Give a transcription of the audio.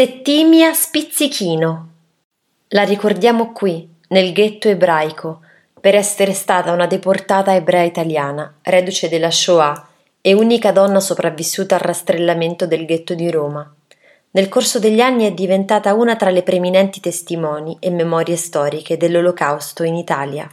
Settimia Spizzichino. La ricordiamo qui, nel ghetto ebraico, per essere stata una deportata ebrea italiana, reduce della Shoah e unica donna sopravvissuta al rastrellamento del ghetto di Roma. Nel corso degli anni è diventata una tra le preminenti testimoni e memorie storiche dell'Olocausto in Italia.